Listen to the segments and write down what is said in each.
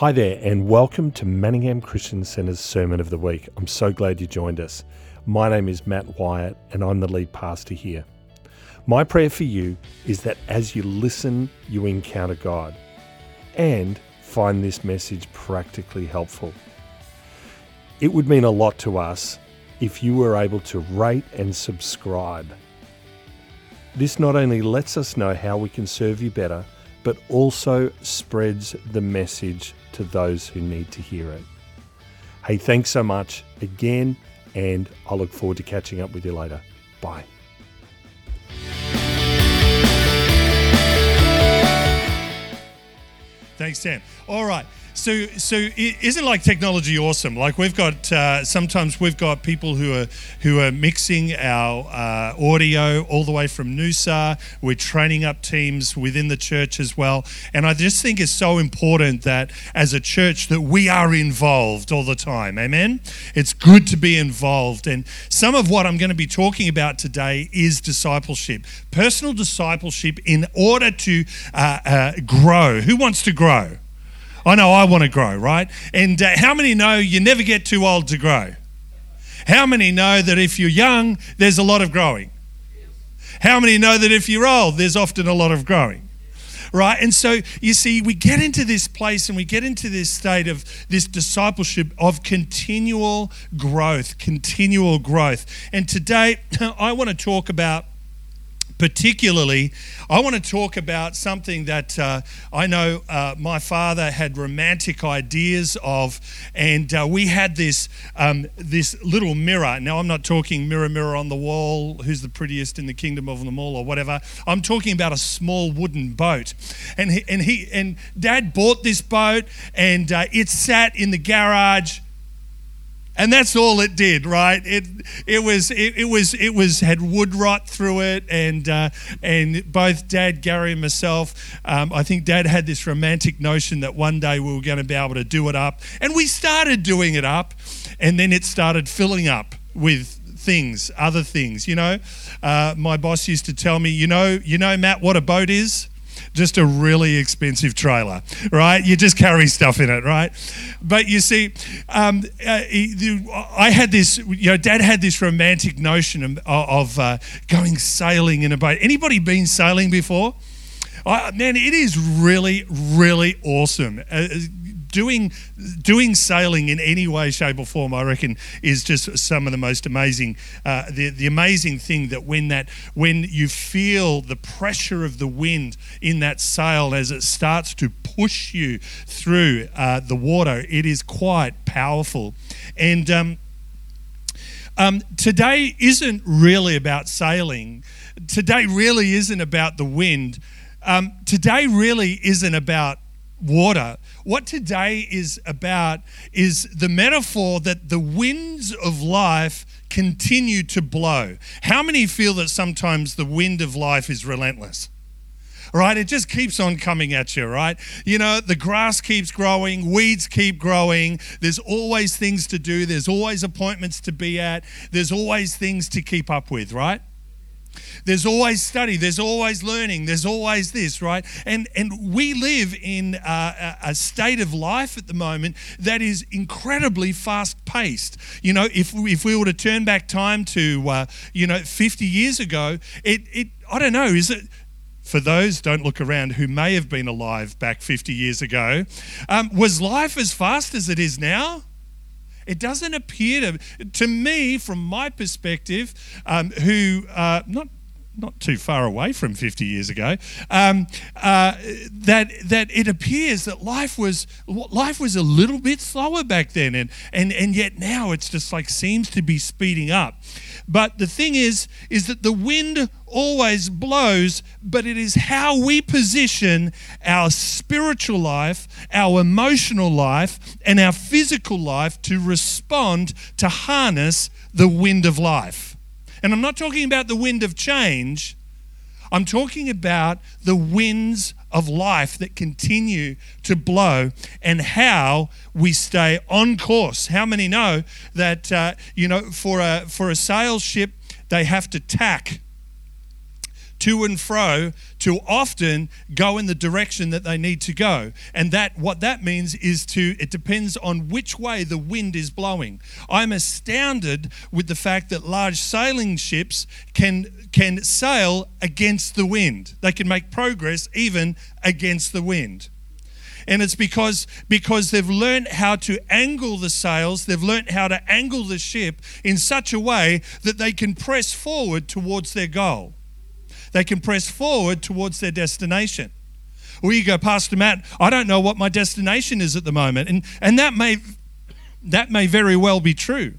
Hi there, and welcome to Manningham Christian Centre's Sermon of the Week. I'm so glad you joined us. My name is Matt Wyatt, and I'm the lead pastor here. My prayer for you is that as you listen, you encounter God and find this message practically helpful. It would mean a lot to us if you were able to rate and subscribe. This not only lets us know how we can serve you better, but also spreads the message to those who need to hear it. Hey, thanks so much again, and I look forward to catching up with you later. Bye. Thanks, Sam. All right. So, so isn't like technology awesome? Like we've got uh, sometimes we've got people who are who are mixing our uh, audio all the way from Noosa. We're training up teams within the church as well, and I just think it's so important that as a church that we are involved all the time. Amen. It's good to be involved, and some of what I'm going to be talking about today is discipleship, personal discipleship, in order to uh, uh grow. Who wants to grow? I know I want to grow, right? And uh, how many know you never get too old to grow? How many know that if you're young, there's a lot of growing? How many know that if you're old, there's often a lot of growing? Right? And so you see, we get into this place and we get into this state of this discipleship of continual growth, continual growth. And today, I want to talk about particularly, I want to talk about something that uh, I know uh, my father had romantic ideas of, and uh, we had this um, this little mirror. Now, I'm not talking mirror, mirror on the wall, who's the prettiest in the kingdom of them all, or whatever. I'm talking about a small wooden boat, and he, and he and Dad bought this boat, and uh, it sat in the garage and that's all it did right? It it was it, it was it was had wood rot through it and uh, and both dad gary and myself um, i think dad had this romantic notion that one day we were going to be able to do it up. And we started doing it up and then it started filling up with things other things you know? Uh, my boss used to tell me you know you know matt what a boat is just a really expensive trailer, right? You just carry stuff in it, right? But you see, um, uh, I had this, you know, Dad had this romantic notion of, of uh, going sailing in a boat. Anybody been sailing before? I, man, it is really, really awesome. Uh, doing doing sailing in any way, shape, or form, I reckon, is just some of the most amazing. Uh, the the amazing thing that when that when you feel the pressure of the wind in that sail as it starts to push you through uh, the water, it is quite powerful, and. Um, um, today isn't really about sailing. Today really isn't about the wind. Um, today really isn't about water. What today is about is the metaphor that the winds of life continue to blow. How many feel that sometimes the wind of life is relentless? Right? It just keeps on coming at you, right? You know, the grass keeps growing, weeds keep growing, there's always things to do, there's always appointments to be at, there's always things to keep up with, right? There's always study, there's always learning, there's always this, right? And, and we live in a, a state of life at the moment that is incredibly fast paced. You know, if, if we were to turn back time to, uh, you know, 50 years ago, it, it, I don't know, is it, for those, don't look around, who may have been alive back 50 years ago, um, was life as fast as it is now? It doesn't appear to, to me, from my perspective, um, who uh, not not too far away from 50 years ago, um, uh, that that it appears that life was life was a little bit slower back then, and and and yet now it's just like seems to be speeding up. But the thing is, is that the wind always blows, but it is how we position our spiritual life, our emotional life, and our physical life to respond to harness the wind of life. And I'm not talking about the wind of change, I'm talking about the winds of life that continue to blow and how we stay on course. How many know that, uh, you know, for a, for a sail ship, they have to tack to and fro to often go in the direction that they need to go. And that what that means is to it depends on which way the wind is blowing. I'm astounded with the fact that large sailing ships can can sail against the wind. They can make progress even against the wind and it's because because they've learned how to angle the sails they've learned how to angle the ship in such a way that they can press forward towards their goal they can press forward towards their destination or you go pastor matt i don't know what my destination is at the moment and and that may that may very well be true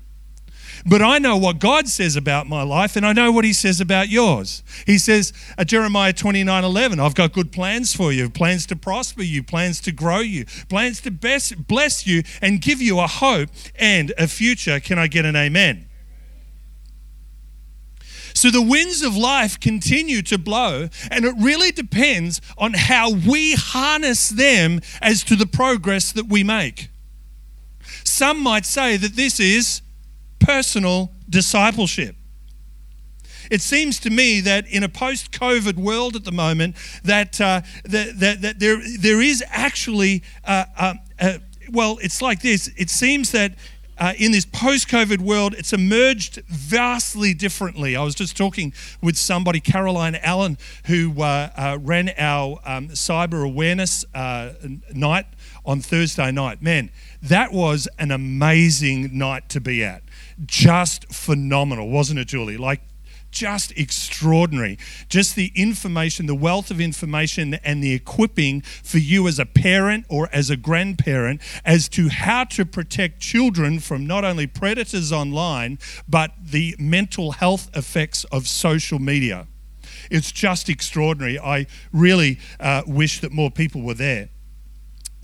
but I know what God says about my life, and I know what He says about yours. He says at Jeremiah 29 11, I've got good plans for you plans to prosper you, plans to grow you, plans to best bless you, and give you a hope and a future. Can I get an amen? So the winds of life continue to blow, and it really depends on how we harness them as to the progress that we make. Some might say that this is personal discipleship. It seems to me that in a post-COVID world at the moment, that uh, that, that, that there there is actually uh, uh, uh well, it's like this. It seems that uh, in this post COVID world, it's emerged vastly differently. I was just talking with somebody, Caroline Allen, who uh, uh, ran our um, cyber awareness uh, night on Thursday night. Man, that was an amazing night to be at just phenomenal, wasn't it, Julie? Like, just extraordinary. Just the information, the wealth of information, and the equipping for you as a parent or as a grandparent as to how to protect children from not only predators online, but the mental health effects of social media. It's just extraordinary. I really uh, wish that more people were there.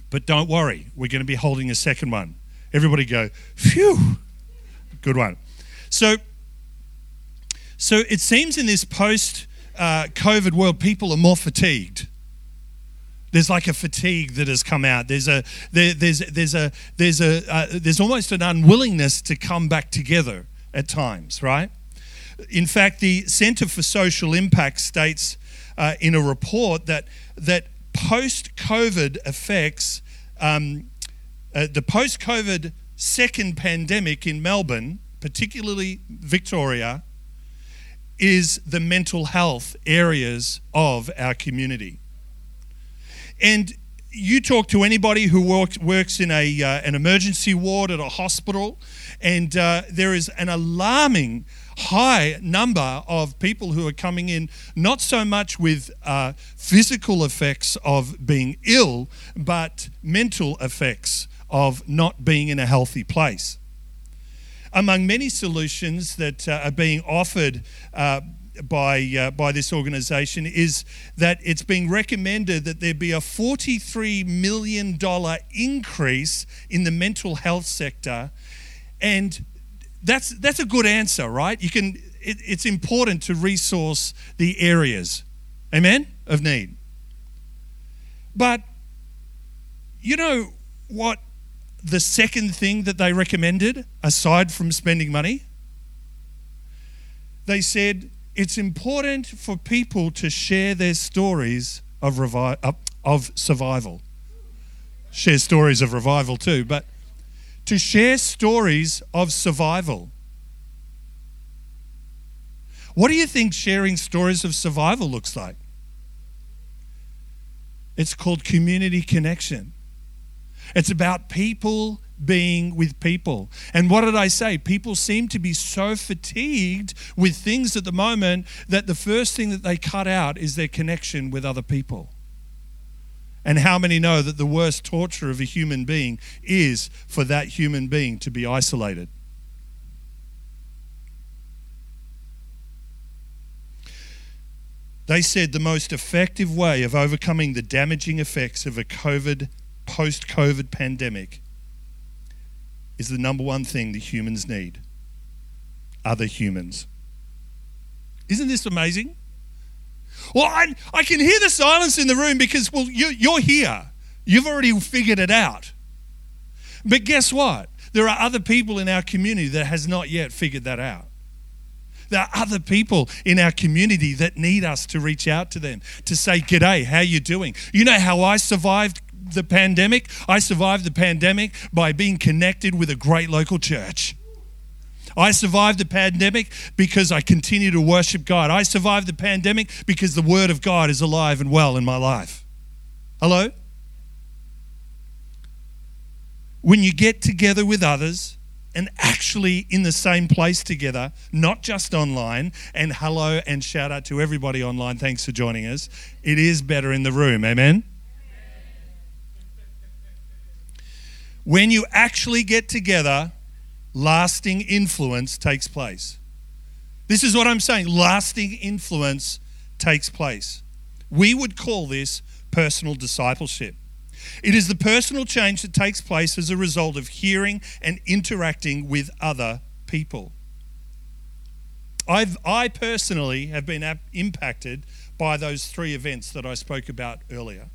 But don't worry, we're going to be holding a second one. Everybody go, phew. Good one. So, so it seems in this post uh, COVID world, people are more fatigued. There's like a fatigue that has come out. There's a there, there's there's a there's a uh, there's almost an unwillingness to come back together at times, right? In fact, the Center for Social Impact states uh, in a report that that post-COVID effects, um, uh, the post-COVID second pandemic in Melbourne, particularly Victoria, is the mental health areas of our community. And you talk to anybody who works, works in a, uh, an emergency ward at a hospital, and uh, there is an alarming high number of people who are coming in, not so much with uh, physical effects of being ill, but mental effects of not being in a healthy place. Among many solutions that uh, are being offered uh, by, uh, by this organization is that it's being recommended that there be a $43 million increase in the mental health sector. And that's, that's a good answer, right? You can, it, it's important to resource the areas, amen, of need. But you know what the second thing that they recommended, aside from spending money, they said it's important for people to share their stories of, revi- uh, of survival. Share stories of revival too, but to share stories of survival. What do you think sharing stories of survival looks like? It's called community connection. It's about people being with people. And what did I say? People seem to be so fatigued with things at the moment that the first thing that they cut out is their connection with other people. And how many know that the worst torture of a human being is for that human being to be isolated? They said the most effective way of overcoming the damaging effects of a COVID post COVID pandemic is the number one thing that humans need other humans. Isn't this amazing? Well, I, I can hear the silence in the room because, well, you, you're here. You've already figured it out. But guess what? There are other people in our community that has not yet figured that out. There are other people in our community that need us to reach out to them to say, G'day, how you doing? You know how I survived the pandemic? I survived the pandemic by being connected with a great local church. I survived the pandemic because I continue to worship God. I survived the pandemic because the Word of God is alive and well in my life. Hello? When you get together with others and actually in the same place together, not just online, and hello and shout out to everybody online, thanks for joining us. It is better in the room, amen? When you actually get together, lasting influence takes place. This is what I'm saying lasting influence takes place. We would call this personal discipleship. It is the personal change that takes place as a result of hearing and interacting with other people. I've, I personally have been impacted by those three events that I spoke about earlier.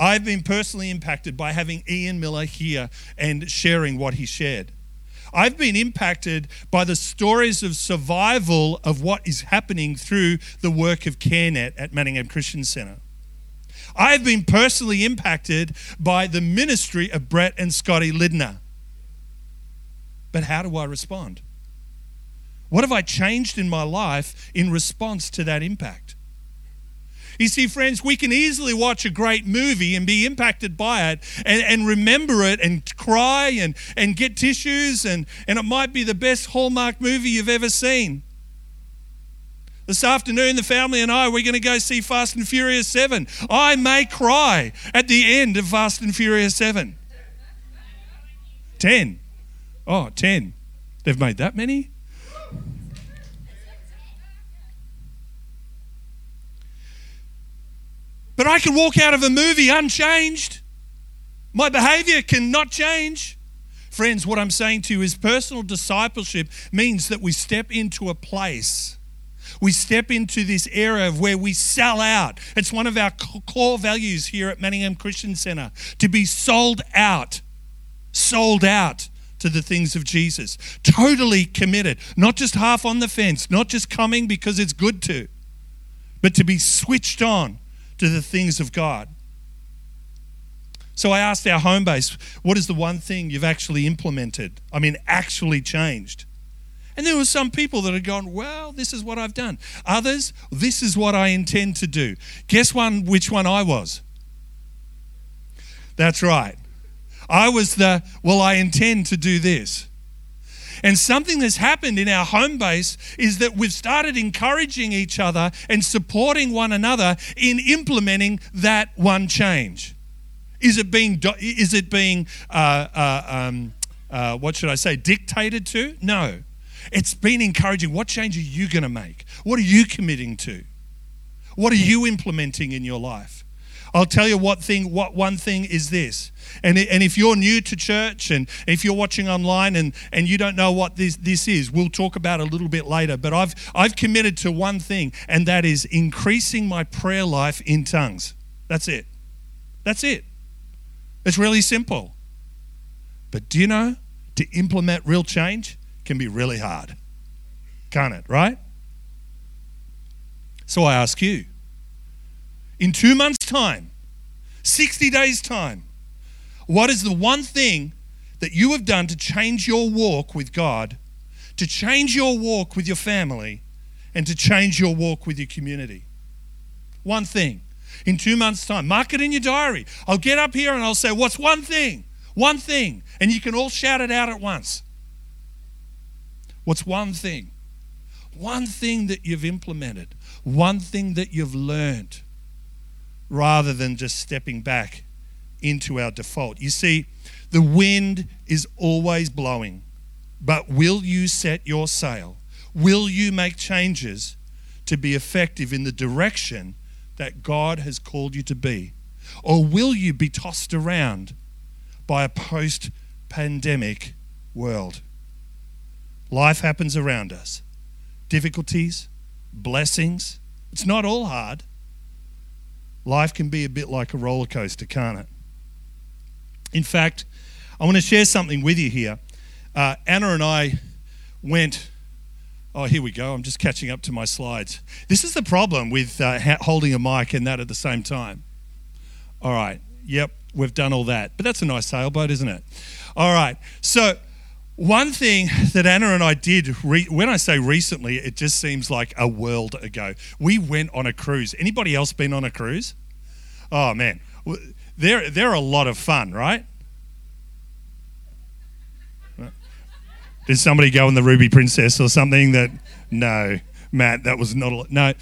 I've been personally impacted by having Ian Miller here and sharing what he shared. I've been impacted by the stories of survival of what is happening through the work of CareNet at Manningham Christian Centre. I have been personally impacted by the ministry of Brett and Scotty Lidner. But how do I respond? What have I changed in my life in response to that impact? You see, friends, we can easily watch a great movie and be impacted by it and, and remember it and cry and, and get tissues, and, and it might be the best Hallmark movie you've ever seen. This afternoon, the family and I, we're going to go see Fast and Furious 7. I may cry at the end of Fast and Furious 7. 10. Oh, 10. They've made that many? I can walk out of a movie unchanged. My behavior cannot change. Friends, what I'm saying to you is personal discipleship means that we step into a place. We step into this era of where we sell out. It's one of our core values here at Manningham Christian Centre to be sold out, sold out to the things of Jesus. Totally committed, not just half on the fence, not just coming because it's good to, but to be switched on to the things of God. So I asked our home base, what is the one thing you've actually implemented? I mean, actually changed. And there were some people that had gone, well, this is what I've done. Others, this is what I intend to do. Guess one which one I was? That's right. I was the, well, I intend to do this. And something that's happened in our home base is that we've started encouraging each other and supporting one another in implementing that one change. Is it being, is it being uh, uh, um, uh, what should I say, dictated to? No. It's been encouraging. What change are you going to make? What are you committing to? What are you implementing in your life? I'll tell you what thing, what one thing is this. And, and if you're new to church and if you're watching online and, and you don't know what this, this is, we'll talk about a little bit later. But I've, I've committed to one thing, and that is increasing my prayer life in tongues. That's it. That's it. It's really simple. But do you know, to implement real change can be really hard. Can't it, right? So I ask you, in two months' time, 60 days' time, what is the one thing that you have done to change your walk with God, to change your walk with your family, and to change your walk with your community? One thing. In two months' time, mark it in your diary. I'll get up here and I'll say, What's one thing? One thing. And you can all shout it out at once. What's one thing? One thing that you've implemented, one thing that you've learned rather than just stepping back into our default. You see, the wind is always blowing, but will you set your sail? Will you make changes to be effective in the direction that God has called you to be? Or will you be tossed around by a post pandemic world? Life happens around us difficulties, blessings. It's not all hard. Life can be a bit like a roller coaster, can't it? In fact, I want to share something with you here. Uh, Anna and I went Oh, here we go. I'm just catching up to my slides. This is the problem with uh, ha- holding a mic and that at the same time. All right. Yep, we've done all that. But that's a nice sailboat, isn't it? All right. So, one thing that Anna and I did, re- when I say recently, it just seems like a world ago. We went on a cruise. Anybody else been on a cruise? Oh, man. They're, they're a lot of fun, right? Did somebody go in the Ruby Princess or something that? No, Matt, that was not a. No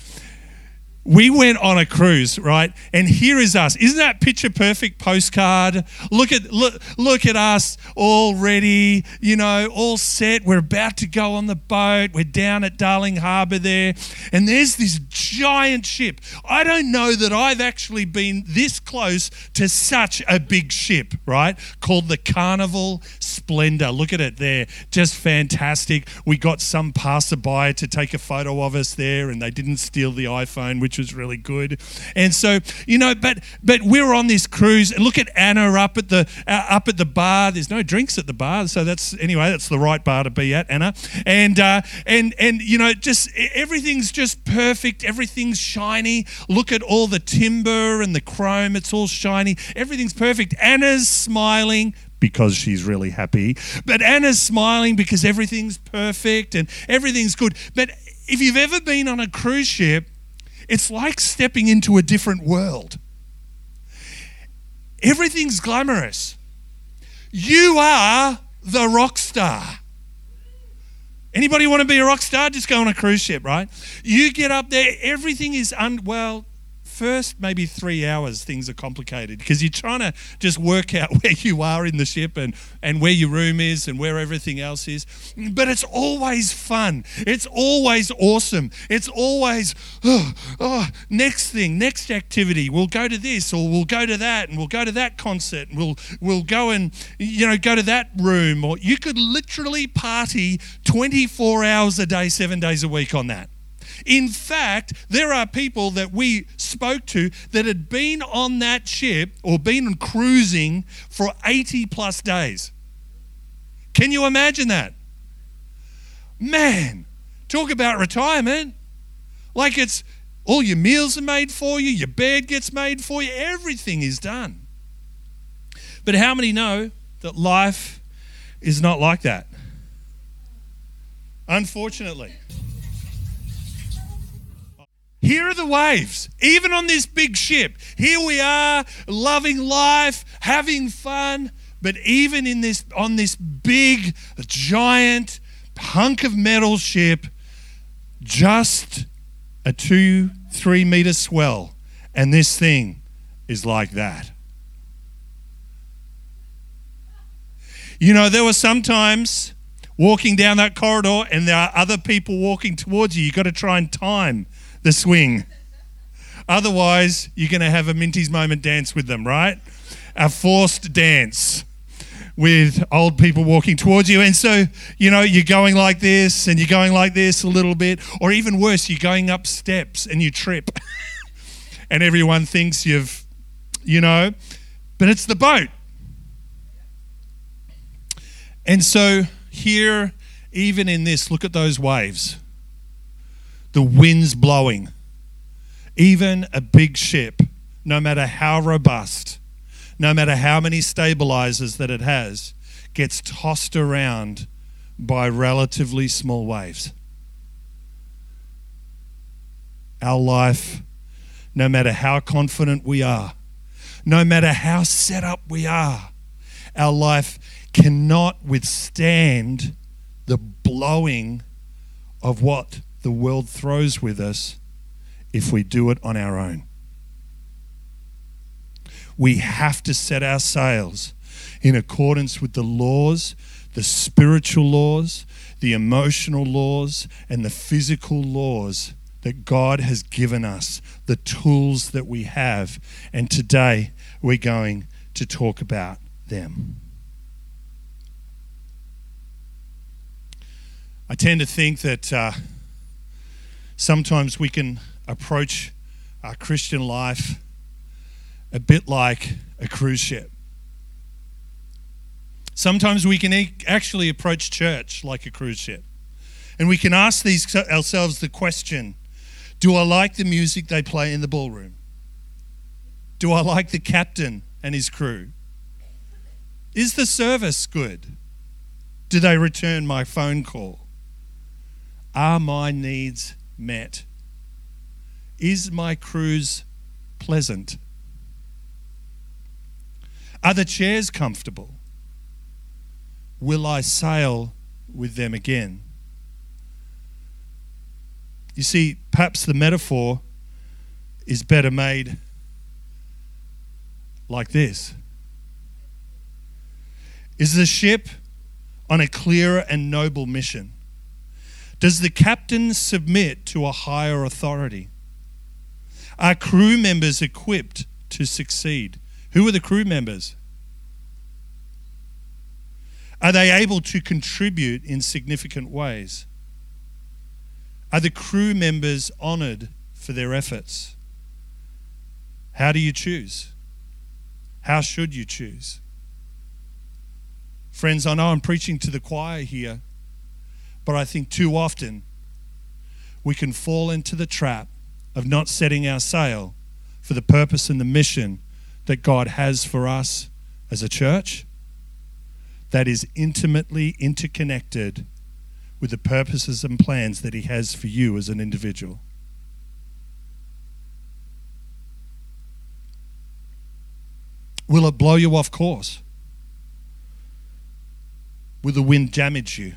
we went on a cruise, right? And here is us. Isn't that picture perfect postcard? Look at look, look at us already, you know, all set. We're about to go on the boat. We're down at Darling Harbour there. And there's this giant ship. I don't know that I've actually been this close to such a big ship, right? Called the Carnival Splendor. Look at it there. Just fantastic. We got some passerby to take a photo of us there and they didn't steal the iPhone, which was really good. And so, you know, but but we're on this cruise and look at Anna up at the uh, up at the bar. There's no drinks at the bar, so that's anyway, that's the right bar to be at, Anna. And uh, and and you know, just everything's just perfect. Everything's shiny. Look at all the timber and the chrome. It's all shiny. Everything's perfect. Anna's smiling because she's really happy. But Anna's smiling because everything's perfect and everything's good. But if you've ever been on a cruise ship, it's like stepping into a different world. Everything's glamorous. You are the rock star. Anybody want to be a rock star? Just go on a cruise ship, right? You get up there, everything is un well, first maybe three hours, things are complicated because you're trying to just work out where you are in the ship and, and where your room is and where everything else is. But it's always fun. It's always awesome. It's always, oh, oh, next thing, next activity. We'll go to this or we'll go to that and we'll go to that concert and we'll, we'll go and, you know, go to that room. Or you could literally party 24 hours a day, seven days a week on that. In fact, there are people that we spoke to that had been on that ship or been cruising for 80 plus days. Can you imagine that? Man, talk about retirement. Like it's all your meals are made for you, your bed gets made for you, everything is done. But how many know that life is not like that? Unfortunately. Here are the waves, even on this big ship. Here we are, loving life, having fun. But even in this, on this big, giant hunk of metal ship, just a two, three meter swell, and this thing is like that. You know, there were sometimes walking down that corridor, and there are other people walking towards you. You've got to try and time the swing. Otherwise, you're going to have a Minties moment dance with them, right? A forced dance with old people walking towards you. And so, you know, you're going like this and you're going like this a little bit, or even worse, you're going up steps and you trip. and everyone thinks you've, you know, but it's the boat. And so, here, even in this, look at those waves the wind's blowing. Even a big ship, no matter how robust, no matter how many stabilizers that it has, gets tossed around by relatively small waves. Our life, no matter how confident we are, no matter how set up we are, our life cannot withstand the blowing of what the world throws with us if we do it on our own. We have to set our sails in accordance with the laws, the spiritual laws, the emotional laws, and the physical laws that God has given us, the tools that we have. And today we're going to talk about them. I tend to think that. Uh, sometimes we can approach our Christian life a bit like a cruise ship. Sometimes we can actually approach church like a cruise ship. And we can ask these ourselves the question Do I like the music they play in the ballroom? Do I like the captain and his crew? Is the service good? Do they return my phone call? Are my needs met? Is my cruise pleasant? Are the chairs comfortable? Will I sail with them again? You see, perhaps the metaphor is better made like this Is the ship on a clearer and noble mission? Does the captain submit to a higher authority? Are crew members equipped to succeed? Who are the crew members? Are they able to contribute in significant ways? Are the crew members honoured for their efforts? How do you choose? How should you choose? Friends, I know I'm preaching to the choir here, but I think too often we can fall into the trap of not setting our sail for the purpose and the mission that God has for us as a church that is intimately interconnected with the purposes and plans that He has for you as an individual. Will it blow you off course? Will the wind damage you?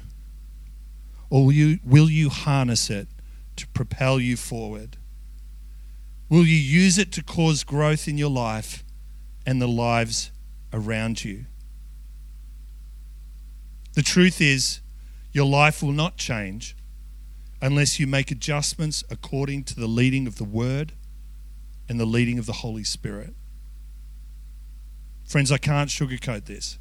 Or will you, will you harness it to propel you forward? Will you use it to cause growth in your life and the lives around you? The truth is, your life will not change unless you make adjustments according to the leading of the Word and the leading of the Holy Spirit. Friends, I can't sugarcoat this.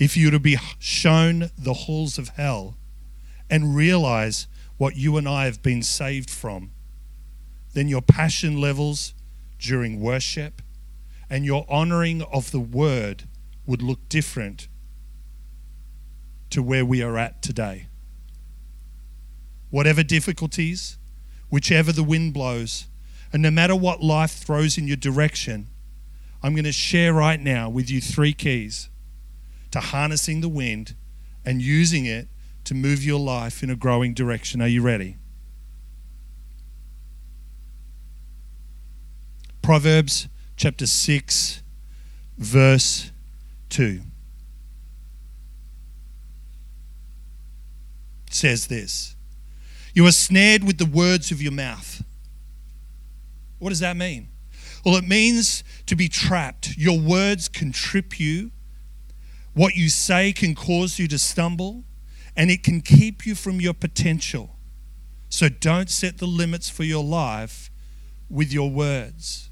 If you were to be shown the halls of hell and realize what you and I have been saved from, then your passion levels during worship and your honoring of the word would look different to where we are at today. Whatever difficulties, whichever the wind blows, and no matter what life throws in your direction, I'm going to share right now with you three keys to harnessing the wind and using it to move your life in a growing direction. Are you ready? Proverbs chapter 6, verse 2. says this You are snared with the words of your mouth. What does that mean? Well, it means to be trapped. Your words can trip you. What you say can cause you to stumble, and it can keep you from your potential. So don't set the limits for your life with your words.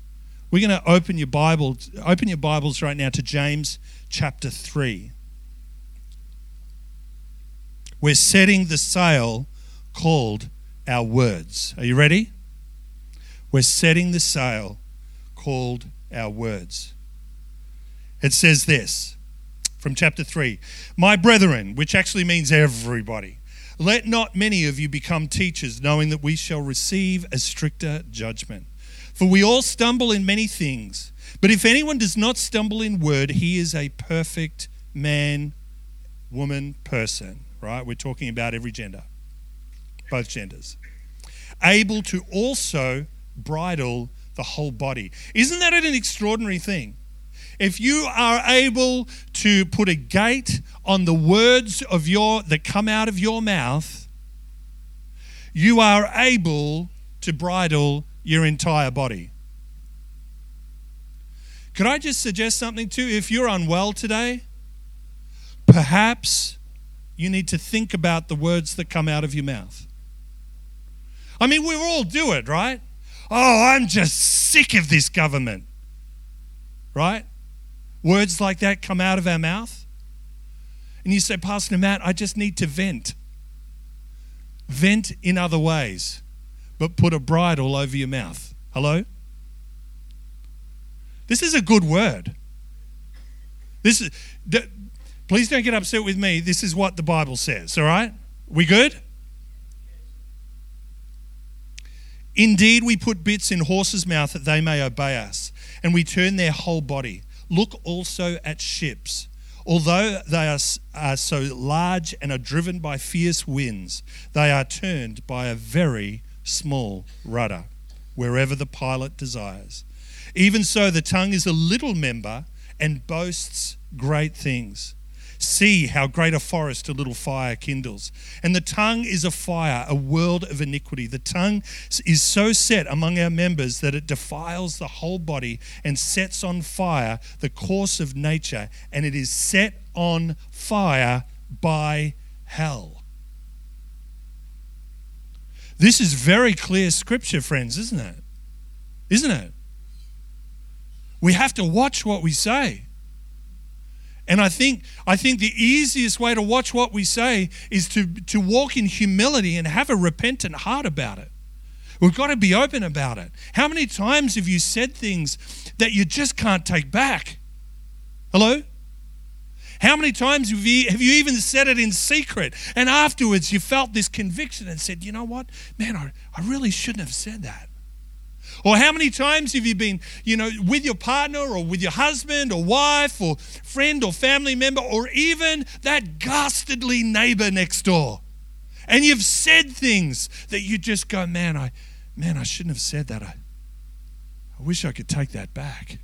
We're going to open your Bible, open your Bibles right now to James chapter 3. We're setting the sail called our words. Are you ready? We're setting the sail called our words. It says this from chapter 3 My brethren, which actually means everybody, let not many of you become teachers, knowing that we shall receive a stricter judgment. For we all stumble in many things. But if anyone does not stumble in word, he is a perfect man, woman, person right? We're talking about every gender, both genders. Able to also bridle the whole body. Isn't that an extraordinary thing? If you are able to put a gate on the words of your that come out of your mouth, you are able to bridle your entire body. Could I just suggest something too? If you're unwell today, perhaps you need to think about the words that come out of your mouth. I mean, we all do it, right? Oh, I'm just sick of this government, right? Words like that come out of our mouth. And you say, Pastor Matt, I just need to vent. Vent in other ways, but put a bridle over your mouth. Hello? This is a good word. This is Please don't get upset with me. This is what the Bible says, all right? We good? Indeed, we put bits in horses' mouth that they may obey us, and we turn their whole body. Look also at ships. Although they are, are so large and are driven by fierce winds, they are turned by a very small rudder, wherever the pilot desires. Even so, the tongue is a little member and boasts great things. See how great a forest a little fire kindles. And the tongue is a fire, a world of iniquity. The tongue is so set among our members that it defiles the whole body and sets on fire the course of nature, and it is set on fire by hell. This is very clear scripture, friends, isn't it? Isn't it? We have to watch what we say. And I think, I think the easiest way to watch what we say is to, to walk in humility and have a repentant heart about it. We've got to be open about it. How many times have you said things that you just can't take back? Hello? How many times have you, have you even said it in secret and afterwards you felt this conviction and said, you know what? Man, I, I really shouldn't have said that. Or how many times have you been, you know, with your partner or with your husband or wife or friend or family member or even that ghastly neighbor next door? And you've said things that you just go, man, I, man, I shouldn't have said that. I, I wish I could take that back.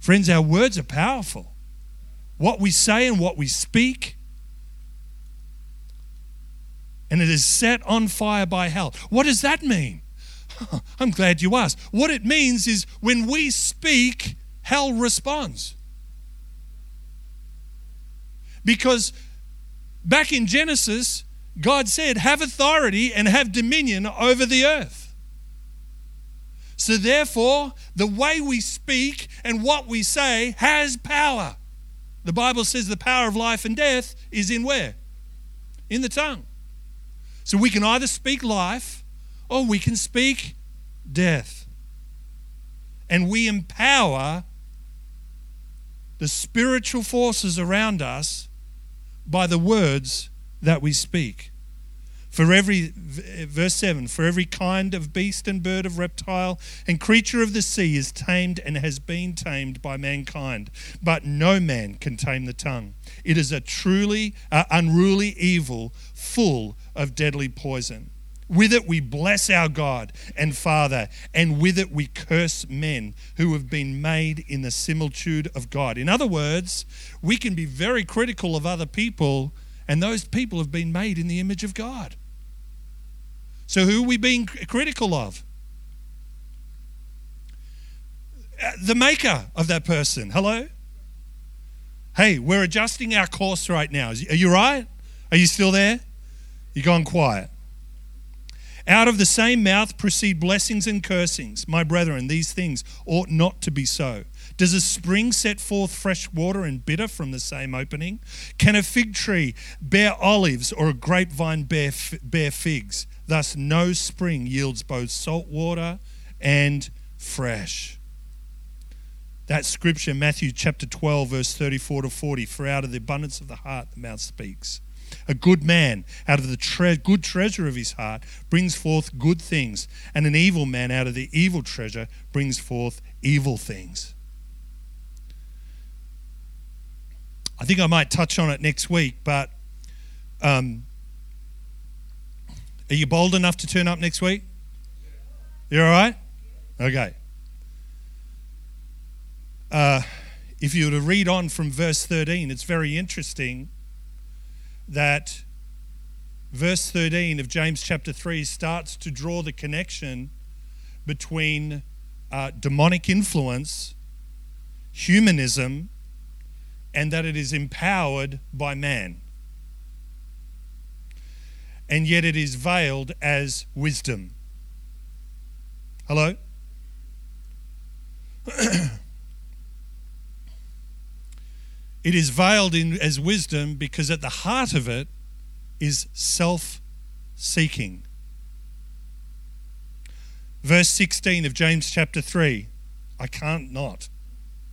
Friends, our words are powerful. What we say and what we speak. And it is set on fire by hell. What does that mean? I'm glad you asked. What it means is when we speak, hell responds. Because back in Genesis, God said, Have authority and have dominion over the earth. So, therefore, the way we speak and what we say has power. The Bible says the power of life and death is in where? In the tongue. So, we can either speak life or we can speak death. And we empower the spiritual forces around us by the words that we speak. For every, verse 7, for every kind of beast and bird of reptile and creature of the sea is tamed and has been tamed by mankind, but no man can tame the tongue. It is a truly uh, unruly evil full of deadly poison. With it, we bless our God and Father, and with it, we curse men who have been made in the similitude of God. In other words, we can be very critical of other people, and those people have been made in the image of God. So, who are we being critical of? Uh, the maker of that person. Hello? Hey, we're adjusting our course right now. Are you right? Are you still there? You're gone quiet. Out of the same mouth proceed blessings and cursings. My brethren, these things ought not to be so. Does a spring set forth fresh water and bitter from the same opening? Can a fig tree bear olives or a grapevine bear, bear figs? Thus, no spring yields both salt water and fresh. That scripture, Matthew chapter 12, verse 34 to 40 For out of the abundance of the heart, the mouth speaks. A good man out of the tre- good treasure of his heart brings forth good things, and an evil man out of the evil treasure brings forth evil things. I think I might touch on it next week, but um, are you bold enough to turn up next week? You all right? Okay. Uh, if you were to read on from verse 13, it's very interesting that verse 13 of James chapter 3 starts to draw the connection between uh, demonic influence, humanism, and that it is empowered by man. And yet it is veiled as wisdom. Hello? It is veiled in as wisdom because at the heart of it is self seeking. Verse 16 of James chapter 3. I can't not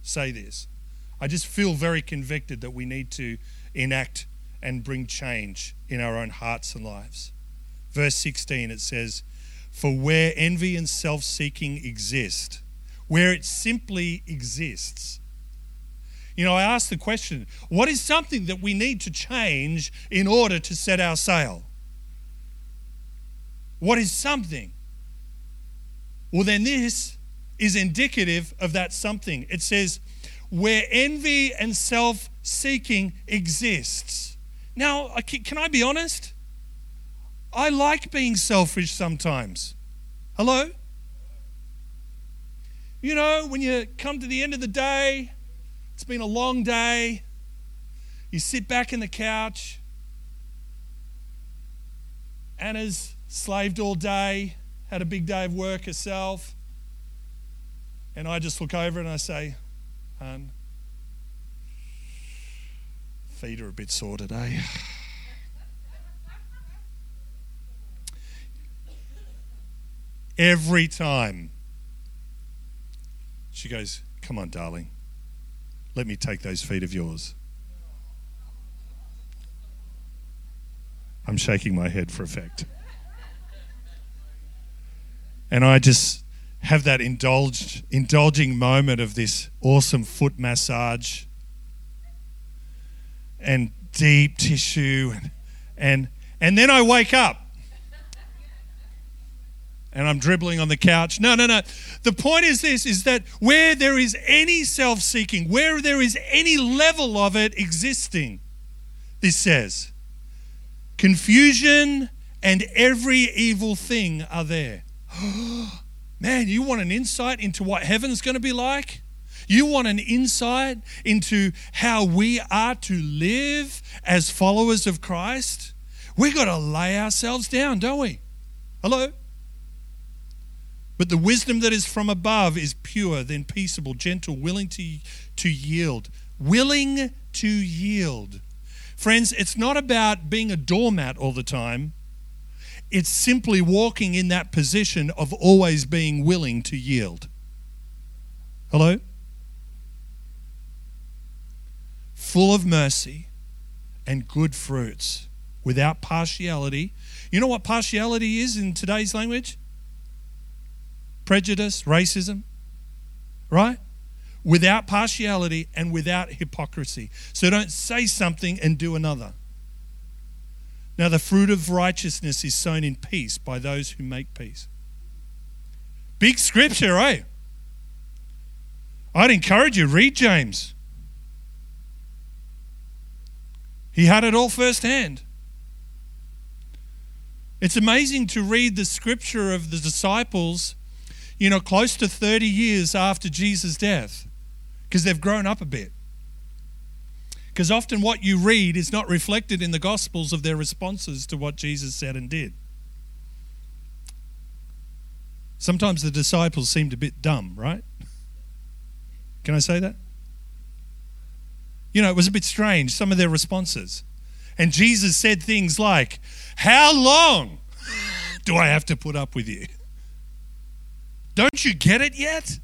say this. I just feel very convicted that we need to enact and bring change in our own hearts and lives. Verse 16 it says, For where envy and self seeking exist, where it simply exists. You know, I ask the question what is something that we need to change in order to set our sail? What is something? Well, then this is indicative of that something. It says, where envy and self seeking exists. Now, can I be honest? I like being selfish sometimes. Hello? You know, when you come to the end of the day, it's been a long day, you sit back in the couch, Anna's slaved all day, had a big day of work herself, and I just look over and I say, Hun, feet are a bit sore today. Every time. She goes, Come on, darling. Let me take those feet of yours. I'm shaking my head for effect. And I just have that indulged, indulging moment of this awesome foot massage and deep tissue and and, and then I wake up and I'm dribbling on the couch. No, no, no. The point is this is that where there is any self seeking, where there is any level of it existing, this says, confusion and every evil thing are there. Man, you want an insight into what heaven's going to be like? You want an insight into how we are to live as followers of Christ? We've got to lay ourselves down, don't we? Hello? But the wisdom that is from above is pure, then peaceable, gentle, willing to, to yield. Willing to yield. Friends, it's not about being a doormat all the time. It's simply walking in that position of always being willing to yield. Hello? Full of mercy and good fruits, without partiality. You know what partiality is in today's language? Prejudice, racism, right? Without partiality and without hypocrisy. So don't say something and do another. Now, the fruit of righteousness is sown in peace by those who make peace. Big scripture, eh? I'd encourage you, read James. He had it all firsthand. It's amazing to read the scripture of the disciples you know, close to 30 years after Jesus' death because they've grown up a bit. Because often what you read is not reflected in the Gospels of their responses to what Jesus said and did. Sometimes the disciples seemed a bit dumb, right? Can I say that? You know, it was a bit strange, some of their responses. And Jesus said things like, How long do I have to put up with you? Don't you get it yet?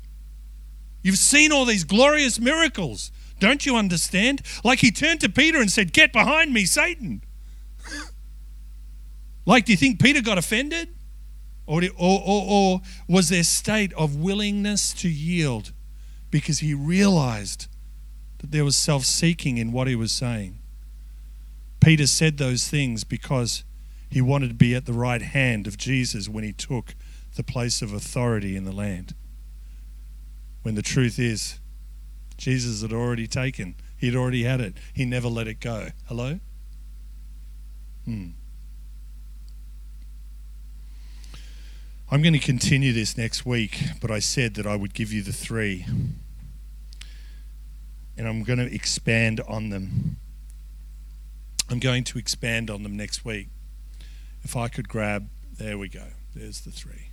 You've seen all these glorious miracles. Don't you understand? Like he turned to Peter and said, Get behind me, Satan. like, do you think Peter got offended? Or, or, or, or was there a state of willingness to yield because he realized that there was self seeking in what he was saying? Peter said those things because he wanted to be at the right hand of Jesus when he took the place of authority in the land. When the truth is, Jesus had already taken, he'd already had it, he never let it go. Hello? Hmm. I'm going to continue this next week, but I said that I would give you the three. And I'm going to expand on them. I'm going to expand on them next week. If I could grab, there we go. There's the three.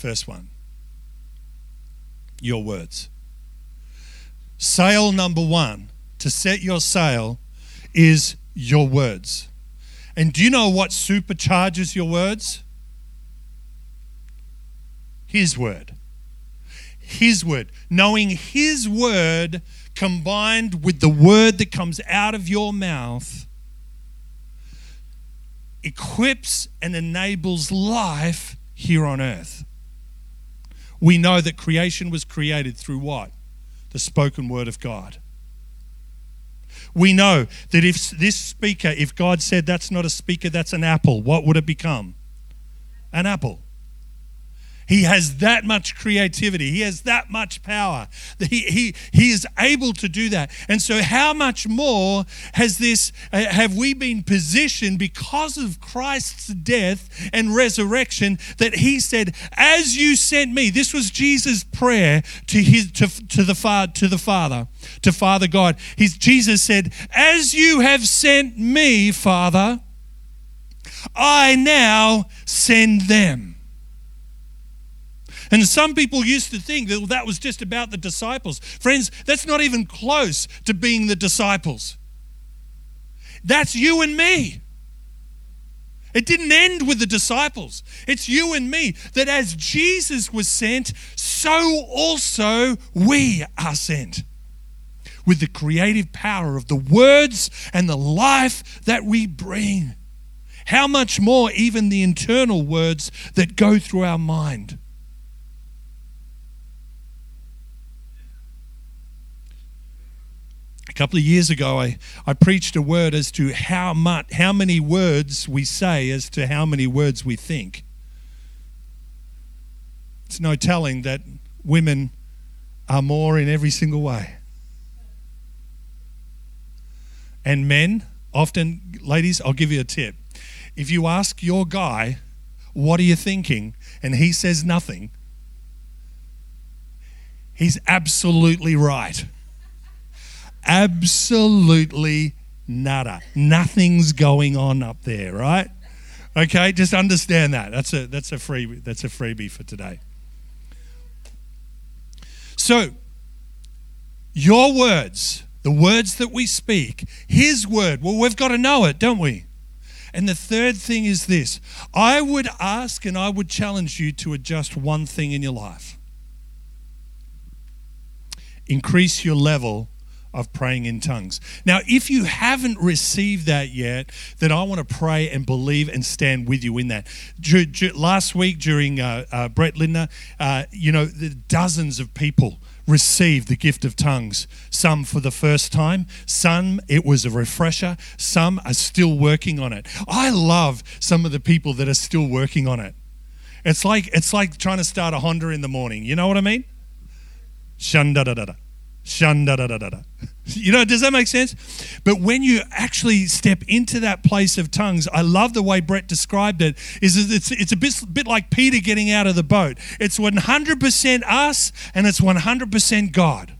First one your words. Sail number one to set your sail is your words. And do you know what supercharges your words? His word. His word. Knowing His word combined with the word that comes out of your mouth equips and enables life here on earth. We know that creation was created through what? The spoken word of God. We know that if this speaker, if God said that's not a speaker, that's an apple, what would it become? An apple. He has that much creativity. He has that much power. He, he, he is able to do that. And so, how much more has this, uh, have we been positioned because of Christ's death and resurrection that he said, As you sent me, this was Jesus' prayer to, his, to, to, the, to the Father, to Father God. His, Jesus said, As you have sent me, Father, I now send them. And some people used to think that that was just about the disciples. Friends, that's not even close to being the disciples. That's you and me. It didn't end with the disciples. It's you and me that as Jesus was sent, so also we are sent. With the creative power of the words and the life that we bring. How much more, even the internal words that go through our mind. Couple of years ago, I, I preached a word as to how much, how many words we say as to how many words we think. It's no telling that women are more in every single way. And men, often, ladies, I'll give you a tip. If you ask your guy, what are you thinking? And he says nothing, he's absolutely right. Absolutely nada. Nothing's going on up there, right? Okay, just understand that. That's a that's a free that's a freebie for today. So, your words, the words that we speak, his word, well, we've got to know it, don't we? And the third thing is this I would ask and I would challenge you to adjust one thing in your life increase your level of praying in tongues. Now, if you haven't received that yet, then I want to pray and believe and stand with you in that. Last week during uh, uh, Brett Lindner, uh, you know, dozens of people received the gift of tongues. Some for the first time, some it was a refresher, some are still working on it. I love some of the people that are still working on it. It's like it's like trying to start a Honda in the morning. You know what I mean? Shunda da da da. Shunda da da da da. You know, does that make sense? But when you actually step into that place of tongues, I love the way Brett described it. Is it's it's a bit, bit like Peter getting out of the boat. It's 100% us and it's 100% God.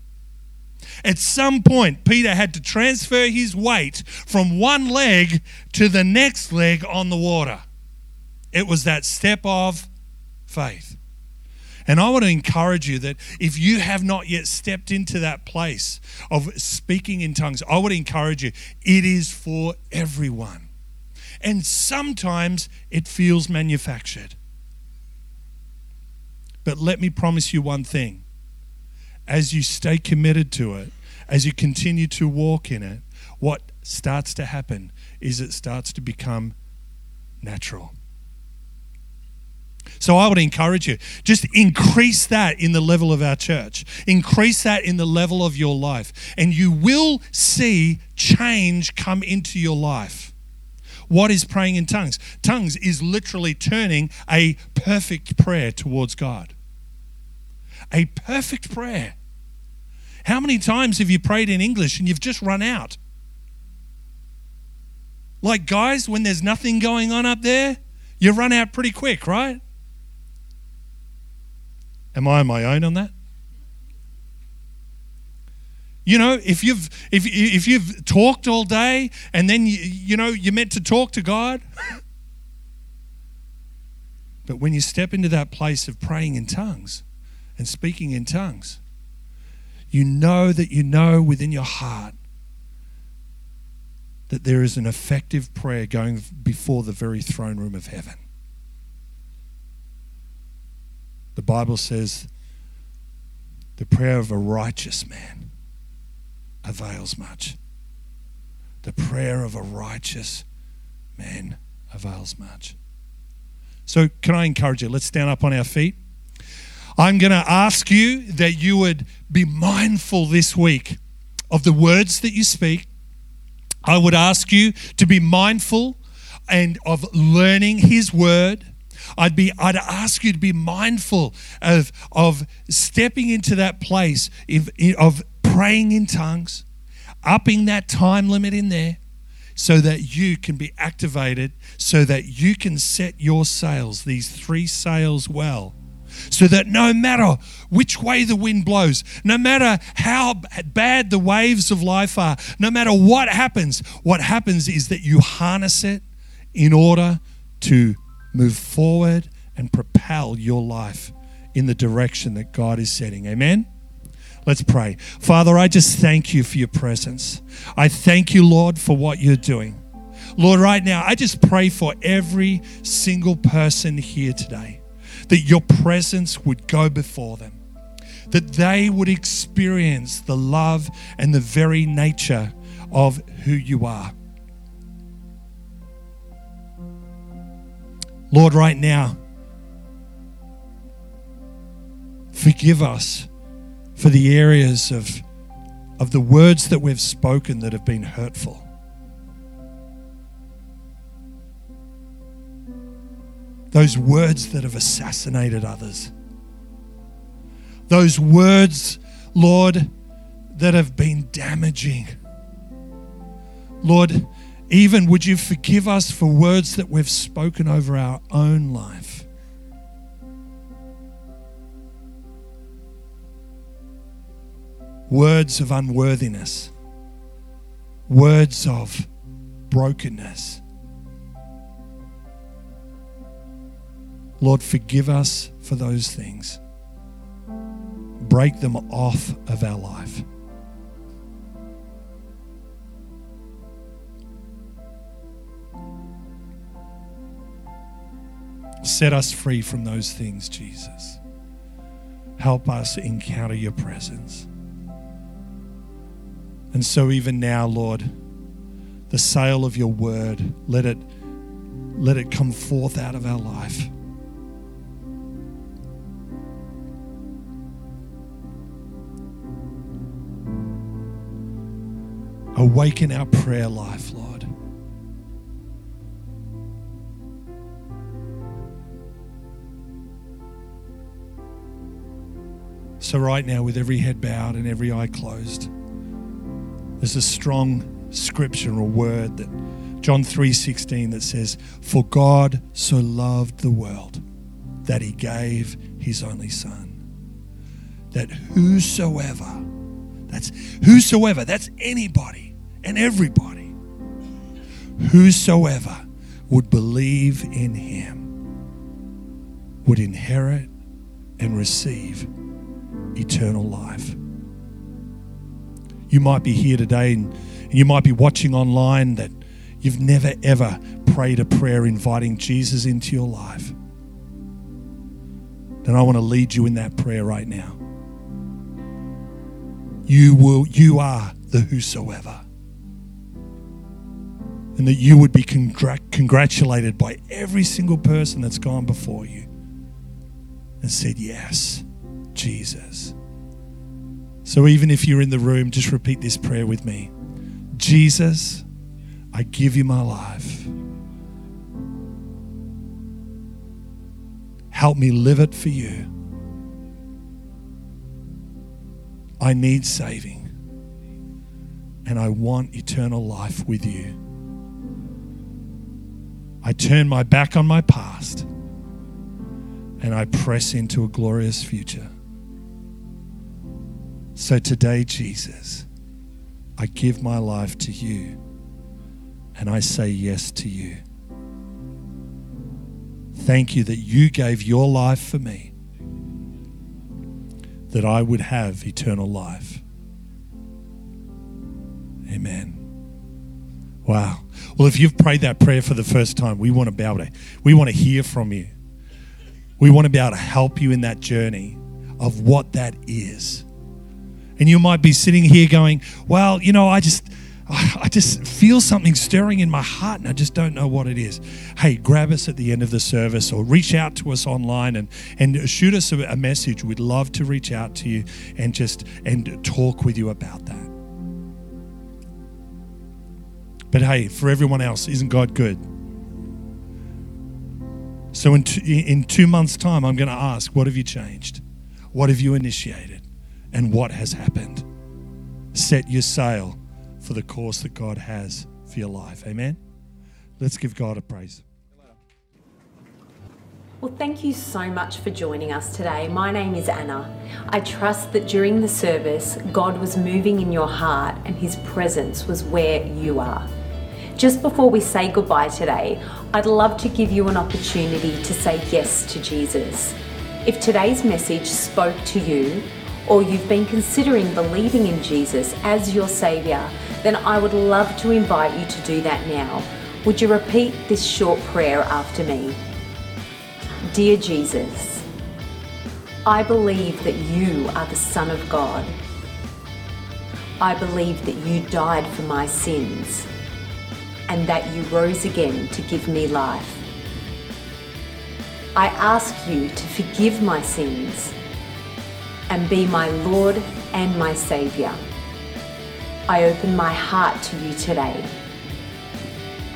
At some point, Peter had to transfer his weight from one leg to the next leg on the water. It was that step of faith. And I want to encourage you that if you have not yet stepped into that place of speaking in tongues, I would encourage you, it is for everyone. And sometimes it feels manufactured. But let me promise you one thing as you stay committed to it, as you continue to walk in it, what starts to happen is it starts to become natural. So I would encourage you, just increase that in the level of our church, increase that in the level of your life, and you will see change come into your life. What is praying in tongues? Tongues is literally turning a perfect prayer towards God. A perfect prayer. How many times have you prayed in English and you've just run out? Like, guys, when there's nothing going on up there, you run out pretty quick, right? Am I on my own on that? You know, if you've if if you've talked all day and then you, you know you're meant to talk to God, but when you step into that place of praying in tongues and speaking in tongues, you know that you know within your heart that there is an effective prayer going before the very throne room of heaven. The Bible says The prayer of a righteous man avails much. The prayer of a righteous man avails much. So, can I encourage you? Let's stand up on our feet. I'm going to ask you that you would be mindful this week of the words that you speak. I would ask you to be mindful and of learning his word. I'd be I'd ask you to be mindful of of stepping into that place of, of praying in tongues, upping that time limit in there so that you can be activated so that you can set your sails these three sails well. So that no matter which way the wind blows, no matter how bad the waves of life are, no matter what happens, what happens is that you harness it in order to move forward and propel your life in the direction that God is setting. Amen? Let's pray. Father, I just thank you for your presence. I thank you, Lord, for what you're doing. Lord, right now, I just pray for every single person here today that your presence would go before them, that they would experience the love and the very nature of who you are. Lord, right now, forgive us for the areas of, of the words that we've spoken that have been hurtful. Those words that have assassinated others. Those words, Lord, that have been damaging. Lord, even would you forgive us for words that we've spoken over our own life? Words of unworthiness, words of brokenness. Lord, forgive us for those things. Break them off of our life. Set us free from those things, Jesus. Help us encounter your presence. And so, even now, Lord, the sail of your word, let it, let it come forth out of our life. Awaken our prayer life, Lord. So, right now, with every head bowed and every eye closed, there's a strong scripture or word that John 3:16 that says, "For God so loved the world that he gave his only son, that whosoever that's whosoever, that's anybody and everybody, whosoever would believe in him would inherit and receive eternal life. You might be here today and you might be watching online that you've never ever prayed a prayer inviting Jesus into your life. Then I want to lead you in that prayer right now. You will you are the whosoever. And that you would be congr- congratulated by every single person that's gone before you and said yes. Jesus. So even if you're in the room, just repeat this prayer with me Jesus, I give you my life. Help me live it for you. I need saving, and I want eternal life with you. I turn my back on my past and I press into a glorious future. So today, Jesus, I give my life to you and I say yes to you. Thank you that you gave your life for me, that I would have eternal life. Amen. Wow. Well, if you've prayed that prayer for the first time, we want to be able to, we want to hear from you. We want to be able to help you in that journey of what that is And you might be sitting here going, Well, you know, I just. I just feel something stirring in my heart and I just don't know what it is. Hey, grab us at the end of the service or reach out to us online and, and shoot us a, message. We'd love to reach out to you and just and talk with you about that. But hey, for everyone else, isn't God good? So in two, in two months' time, I'm going to ask, what have you changed? What have you initiated? And what has happened? Set your sail for the course that God has for your life. Amen? Let's give God a praise. Well, thank you so much for joining us today. My name is Anna. I trust that during the service, God was moving in your heart and His presence was where you are. Just before we say goodbye today, I'd love to give you an opportunity to say yes to Jesus. If today's message spoke to you, or you've been considering believing in Jesus as your Saviour, then I would love to invite you to do that now. Would you repeat this short prayer after me? Dear Jesus, I believe that you are the Son of God. I believe that you died for my sins and that you rose again to give me life. I ask you to forgive my sins and be my Lord and my Saviour. I open my heart to you today.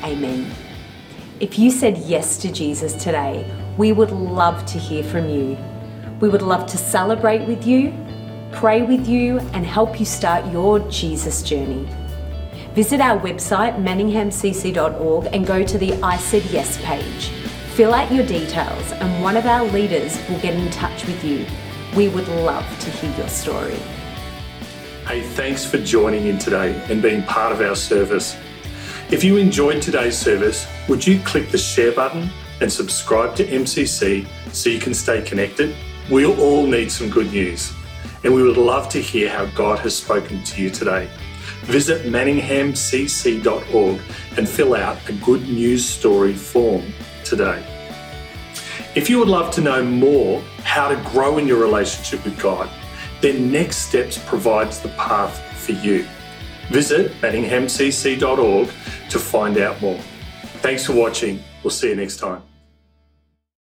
Amen. If you said yes to Jesus today, we would love to hear from you. We would love to celebrate with you, pray with you, and help you start your Jesus journey. Visit our website, manninghamcc.org, and go to the I Said Yes page. Fill out your details, and one of our leaders will get in touch with you. We would love to hear your story. Hey, thanks for joining in today and being part of our service. If you enjoyed today's service, would you click the share button and subscribe to MCC so you can stay connected? We all need some good news, and we would love to hear how God has spoken to you today visit manninghamcc.org and fill out a good news story form today. If you would love to know more how to grow in your relationship with God, then Next Steps provides the path for you. Visit manninghamcc.org to find out more. Thanks for watching. We'll see you next time.